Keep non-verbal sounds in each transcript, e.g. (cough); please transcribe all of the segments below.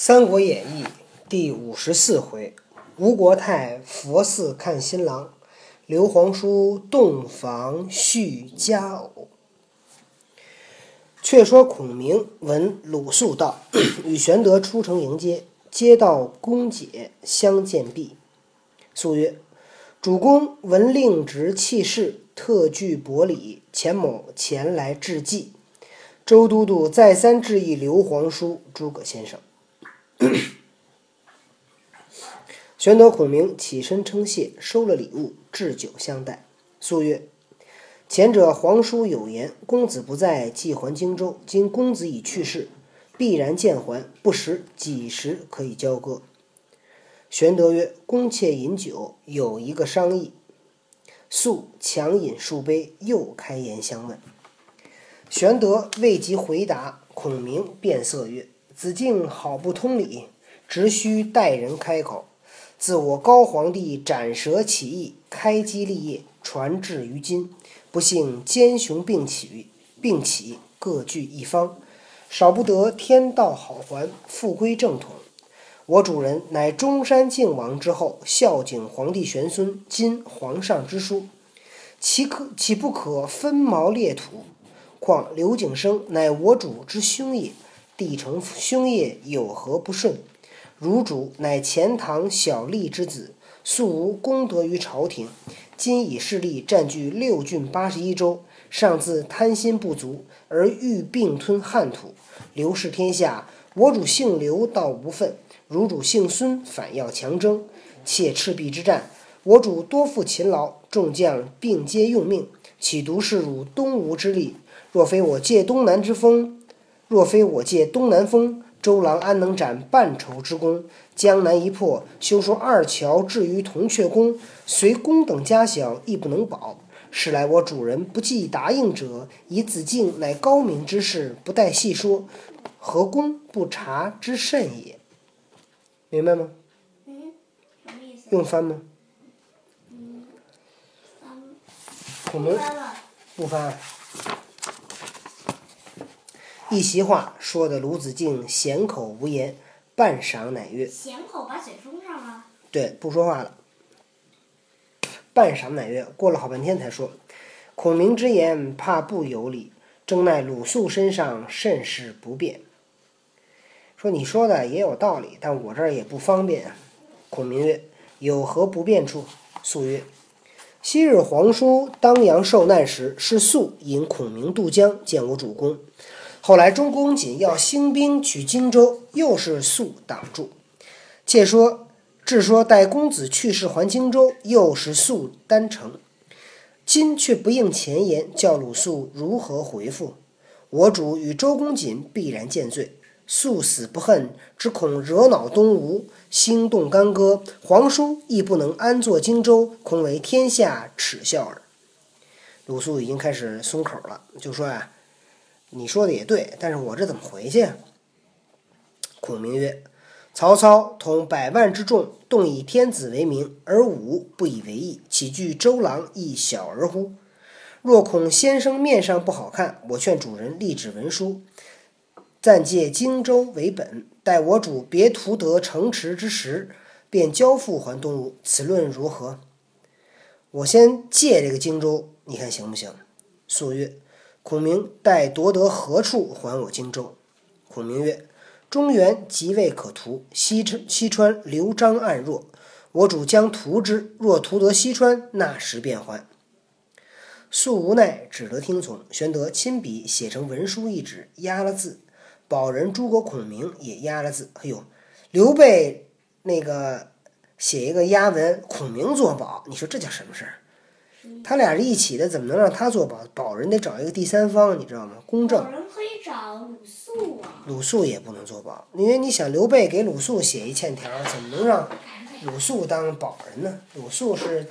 三国演义》第五十四回，吴国太佛寺看新郎，刘皇叔洞房续佳偶。却说孔明闻鲁肃到，与玄德出城迎接，接到公解相见毕。肃曰：“主公闻令侄弃世，特具薄礼，钱某前来致祭。周都督再三致意刘皇叔、诸葛先生。” (coughs) 玄德、孔明起身称谢，收了礼物，置酒相待。肃曰：“前者皇叔有言，公子不在，即还荆州。今公子已去世，必然见还，不时几时可以交割？”玄德曰：“公妾饮酒，有一个商议。”肃强饮数杯，又开言相问。玄德未及回答，孔明变色曰：子敬好不通理，直需待人开口。自我高皇帝斩蛇起义，开基立业，传至于今，不幸奸雄并起，并起各据一方，少不得天道好还，复归正统。我主人乃中山靖王之后，孝景皇帝玄孙，今皇上之叔，岂可岂不可分毛裂土？况刘景升乃我主之兄也。帝承兄业，有何不顺？汝主乃钱塘小吏之子，素无功德于朝廷，今以势力占据六郡八十一州，尚自贪心不足，而欲并吞汉土，刘氏天下。我主姓刘，倒无份；汝主姓孙，反要强征。且赤壁之战，我主多负勤劳，众将并皆用命，岂独是汝东吴之力？若非我借东南之风。若非我借东南风，周郎安能斩半筹之功？江南一破，休说二乔至于铜雀宫，随宫等家小，亦不能保。是来我主人不计答应者，以子敬乃高明之士，不待细说，何公不察之甚也？明白吗？嗯，什么意思？用翻吗？嗯，翻孔明翻了。不翻。一席话说的鲁子敬险口无言，半晌乃曰咸口把嘴封上了。：“对，不说话了。”半晌乃曰：“过了好半天才说，孔明之言怕不有理，正奈鲁肃身上甚是不便。说你说的也有道理，但我这儿也不方便啊。”孔明曰：“有何不便处？”肃曰：“昔日皇叔当阳受难时，是肃引孔明渡江见我主公。后来中公瑾要兴兵取荆州，又是肃挡住。且说至说待公子去世还荆州，又是肃单城。今却不应前言，叫鲁肃如何回复？我主与周公瑾必然见罪。肃死不恨，只恐惹恼东吴，兴动干戈，皇叔亦不能安坐荆州，恐为天下耻笑耳。鲁肃已经开始松口了，就说啊，你说的也对，但是我这怎么回去啊？孔明曰：“曹操统百万之众，动以天子为名，而吾不以为意，岂惧周郎亦小儿乎？若恐先生面上不好看，我劝主人立纸文书，暂借荆州为本，待我主别图得城池之时，便交付还东吴。此论如何？我先借这个荆州，你看行不行？”肃曰：“孔明待夺得何处还我荆州？”孔明曰：“中原即未可图，西川西川刘璋暗弱，我主将图之。若图得西川，那时便还。”肃无奈，只得听从。玄德亲笔写成文书一纸，压了字。保人诸葛孔明也压了字。哎呦，刘备那个写一个押文，孔明作保，你说这叫什么事儿？他俩是一起的，怎么能让他做保？保人得找一个第三方，你知道吗？公证保。人可以找鲁肃啊。鲁肃也不能做保，因为你想，刘备给鲁肃写一欠条，怎么能让鲁肃当保人呢？鲁肃是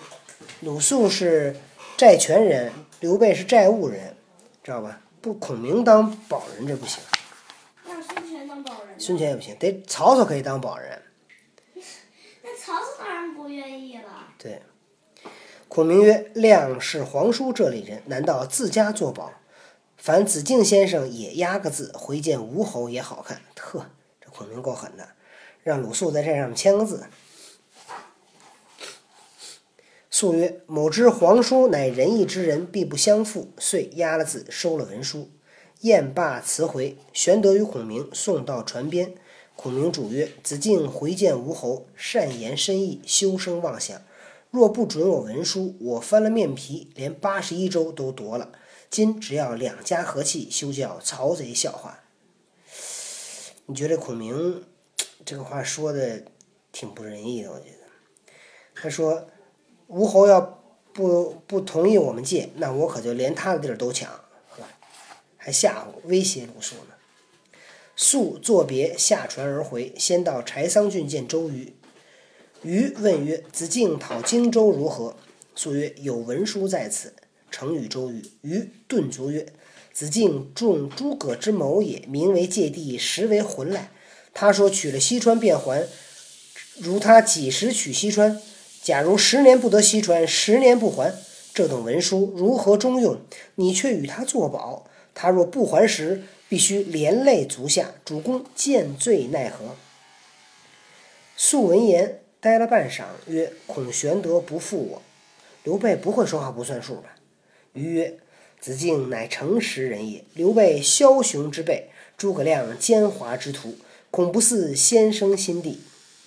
鲁肃是债权人，刘备是债务人，知道吧？不，孔明当保人这不行，那孙权当保人。孙权也不行，得曹操可以当保人。那曹操当然不愿意了。对，孔明曰：“亮是皇叔这里人，难道自家作保？凡子敬先生也压个字，回见吴侯也好看。”特，这孔明够狠的，让鲁肃在这上面签个字。肃曰：“某知皇叔乃仁义之人，必不相负，遂押了字，收了文书。宴罢辞回，玄德与孔明送到船边。孔明主曰：‘子敬回见吴侯，善言深意，休生妄想。若不准我文书，我翻了面皮，连八十一州都夺了。今只要两家和气，休叫曹贼笑话。’你觉得孔明这个话说的挺不仁义的？我觉得，他说。”吴侯要不不同意我们借，那我可就连他的地儿都抢，呵，还吓唬威胁鲁肃呢。肃作别，下船而回，先到柴桑郡见周瑜。瑜问曰：“子敬讨荆州如何？”肃曰：“有文书在此，呈与周瑜。”瑜顿足曰：“子敬中诸葛之谋也，名为借地，实为浑来。他说取了西川便还，如他几时取西川？”假如十年不得西川，十年不还，这等文书如何中用？你却与他作保，他若不还时，必须连累足下。主公见罪奈何？肃闻言，呆了半晌，曰：“恐玄德不负我。”刘备不会说话不算数吧？瑜曰：“子敬乃诚实人也。刘备枭雄之辈，诸葛亮奸猾之徒，恐不似先生心地。”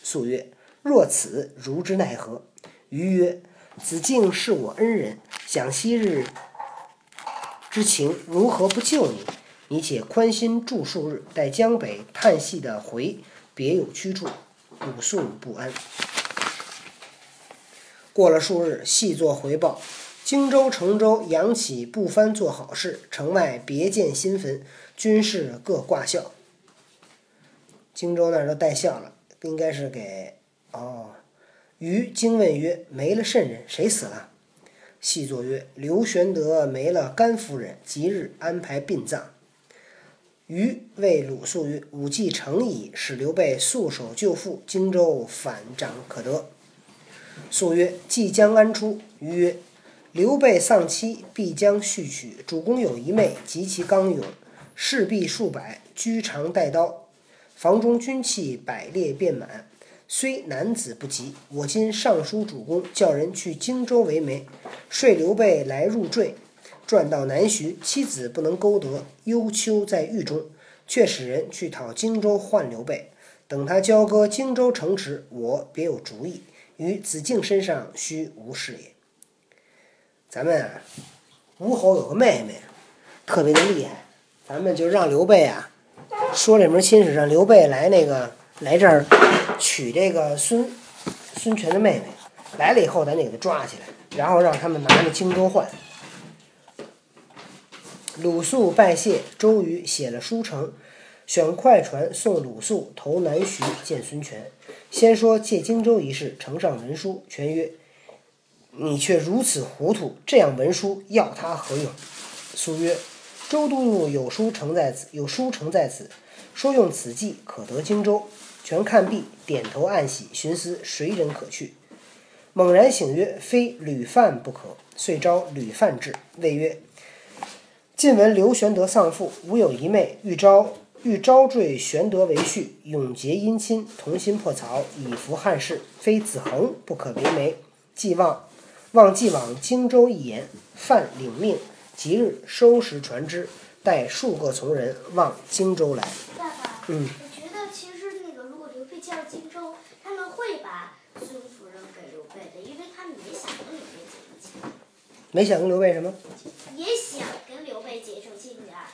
肃曰：“若此，如之奈何？”瑜曰：“子敬是我恩人，想昔日之情，如何不救你？你且宽心住数日，待江北叹息的回，别有去处。”鲁肃不安。过了数日，细作回报：荆州、成州扬起不番做好事，城外别建新坟，军士各挂孝。荆州那儿都戴孝了，应该是给哦。于惊问曰：“没了甚人？谁死了？”细作曰：“刘玄德没了甘夫人，即日安排殡葬。”于谓鲁肃曰：“武计成矣，使刘备束手就缚，荆州反掌可得。”素曰：“计将安出？”于曰：“刘备丧妻，必将续娶。主公有一妹，极其刚勇，士必数百，居常带刀，房中军器百列遍满。”虽男子不及，我今上书主公，叫人去荆州为媒，说刘备来入赘，转到南徐，妻子不能勾得，幽丘在狱中，却使人去讨荆州换刘备。等他交割荆州城池，我别有主意，于子敬身上须无事也。咱们啊，吴侯有个妹妹，特别的厉害，咱们就让刘备啊说这门亲事，让刘备来那个来这儿。娶这个孙孙权的妹妹来了以后，咱得给他抓起来，然后让他们拿着荆州换。鲁肃拜谢，周瑜写了书呈，选快船送鲁肃投南徐见孙权。先说借荆州一事，呈上文书。权曰：“你却如此糊涂，这样文书要他何用？”肃曰：“周都督有书呈在此，有书呈在此，说用此计可得荆州。”全看毕，点头暗喜，寻思谁人可去？猛然醒曰：“非吕范不可。”遂召吕范至，谓曰：“近闻刘玄德丧父，吾有一妹，欲招欲招赘玄德为婿，永结姻亲，同心破曹，以服汉室。非子恒不可为媒。既望望既往荆州一言，范领命，即日收拾船只，带数个从人往荆州来。”爸爸，嗯。叫荆州，他们会把孙夫人给刘备的，因为他们没想跟刘备结成亲。没想跟刘备什么？也想跟刘备结成亲家。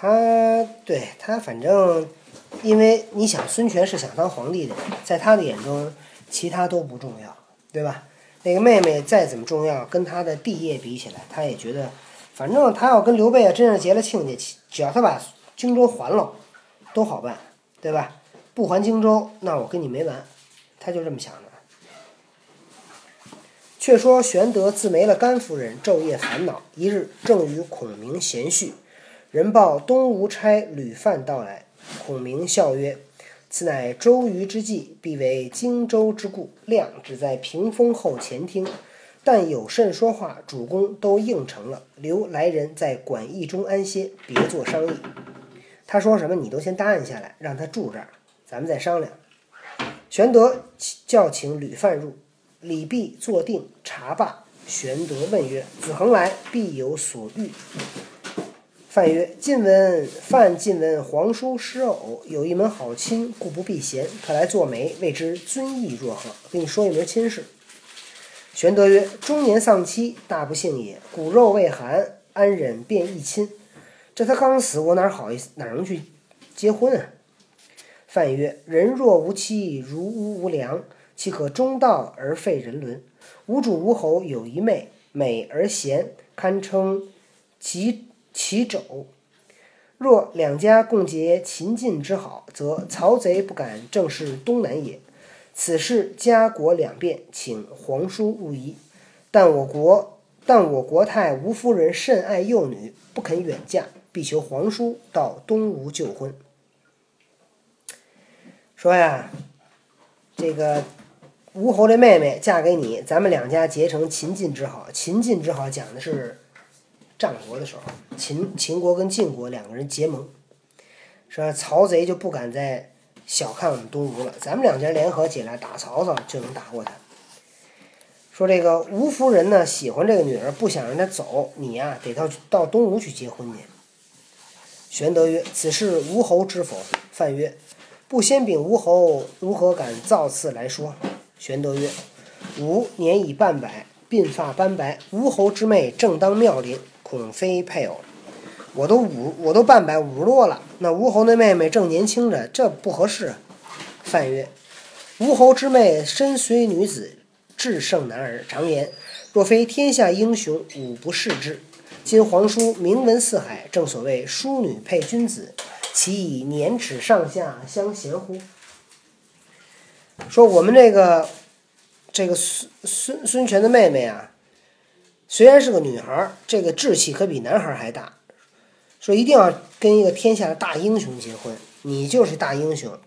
他对他反正，因为你想，孙权是想当皇帝的，在他的眼中，其他都不重要，对吧？那个妹妹再怎么重要，跟他的帝业比起来，他也觉得，反正他要跟刘备啊，真是结了亲家，只要他把荆州还了，都好办，对吧？不还荆州，那我跟你没完，他就这么想的。却说玄德自没了甘夫人，昼夜烦恼。一日正与孔明闲叙，人报东吴差吕范到来。孔明笑曰：“此乃周瑜之计，必为荆州之故。亮只在屏风后前听，但有甚说话，主公都应承了。留来人在馆驿中安歇，别做商议。”他说什么，你都先答应下来，让他住这儿。咱们再商量。玄德叫请吕范入，李泌坐定茶罢。玄德问曰：“子恒来，必有所欲。”范曰：“晋闻范晋闻皇叔失偶，有一门好亲，故不避嫌，特来作媒，未知尊意若何？给你说一门亲事。”玄德曰：“中年丧妻，大不幸也。骨肉未寒，安忍便议亲？这他刚死，我哪好意思，哪能去结婚啊？”范曰：“人若无妻，如屋无梁，岂可中道而废人伦？无主无侯，有一妹，美而贤，堪称其其肘。若两家共结秦晋之好，则曹贼不敢正视东南也。此事家国两便，请皇叔勿疑。但我国但我国太吴夫人甚爱幼女，不肯远嫁，必求皇叔到东吴就婚。”说呀，这个吴侯的妹妹嫁给你，咱们两家结成秦晋之好。秦晋之好讲的是战国的时候，秦秦国跟晋国两个人结盟，说曹贼就不敢再小看我们东吴了。咱们两家联合起来打曹操，就能打过他。说这个吴夫人呢喜欢这个女儿，不想让她走，你呀得到到东吴去结婚去。玄德曰：“此事吴侯知否？”范曰。不先禀吴侯，如何敢造次来说？玄德曰：“吾年已半百，鬓发斑白，吴侯之妹正当妙龄，恐非配偶。我都五，我都半百五十多了，那吴侯那妹妹正年轻着，这不合适。”啊范曰：“吴侯之妹身虽女子，智胜男儿。常言，若非天下英雄，吾不视之。今皇叔名闻四海，正所谓淑女配君子。”岂以年齿上下相嫌乎？说我们这个这个孙孙孙权的妹妹啊，虽然是个女孩儿，这个志气可比男孩儿还大。说一定要跟一个天下的大英雄结婚，你就是大英雄，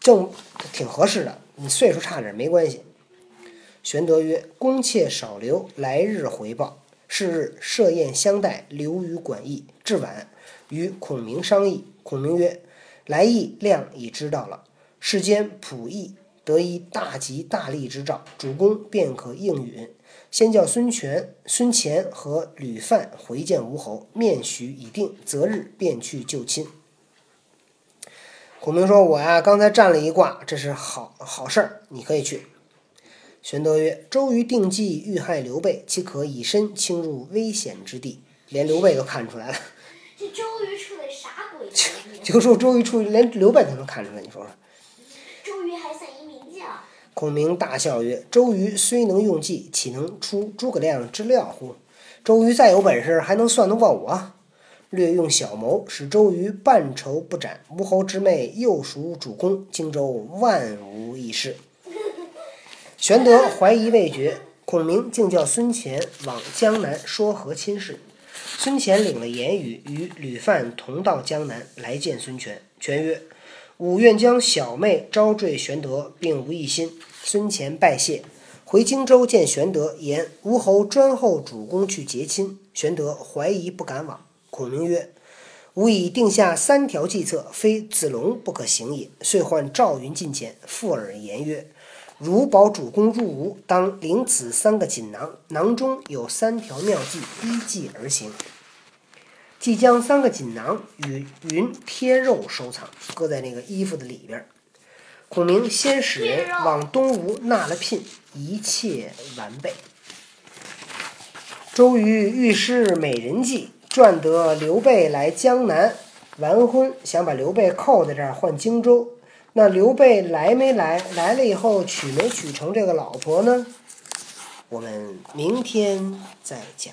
正挺合适的。你岁数差点没关系。玄德曰：“公妾少留，来日回报。”是日设宴相待，留于馆驿。至晚。与孔明商议，孔明曰：“来意亮已知道了。世间仆役得一大吉大利之兆，主公便可应允。先叫孙权、孙乾和吕范回见吴侯，面许已定，择日便去就亲。”孔明说：“我呀，刚才占了一卦，这是好好事儿，你可以去。”玄德曰：“周瑜定计欲害刘备，岂可以身轻入危险之地？连刘备都看出来了。”这周瑜出的啥鬼？(laughs) 就说周瑜出去，连刘备都能看出来，你说说。孔明大笑曰：“周瑜虽能用计，岂能出诸葛亮之料乎？周瑜再有本事，还能算得过我？略用小谋，使周瑜半筹不展。吴侯之妹又属主公，荆州万无一失。”玄德怀疑未决，孔明竟叫孙乾往江南说和亲事。孙乾领了言语，与吕范同到江南来见孙权。权曰：“吾愿将小妹招赘玄德，并无异心。”孙乾拜谢，回荆州见玄德，言吴侯专候主公去结亲。玄德怀疑不敢往。孔明曰：“吾已定下三条计策，非子龙不可行也。”遂唤赵云近前，附耳言曰：“如保主公入吴，当领此三个锦囊，囊中有三条妙计，依计而行。”即将三个锦囊与云贴肉收藏，搁在那个衣服的里边。孔明先使人往东吴纳了聘，一切完备。周瑜欲施美人计，赚得刘备来江南完婚，想把刘备扣在这儿换荆州。那刘备来没来？来了以后娶没娶成这个老婆呢？我们明天再讲。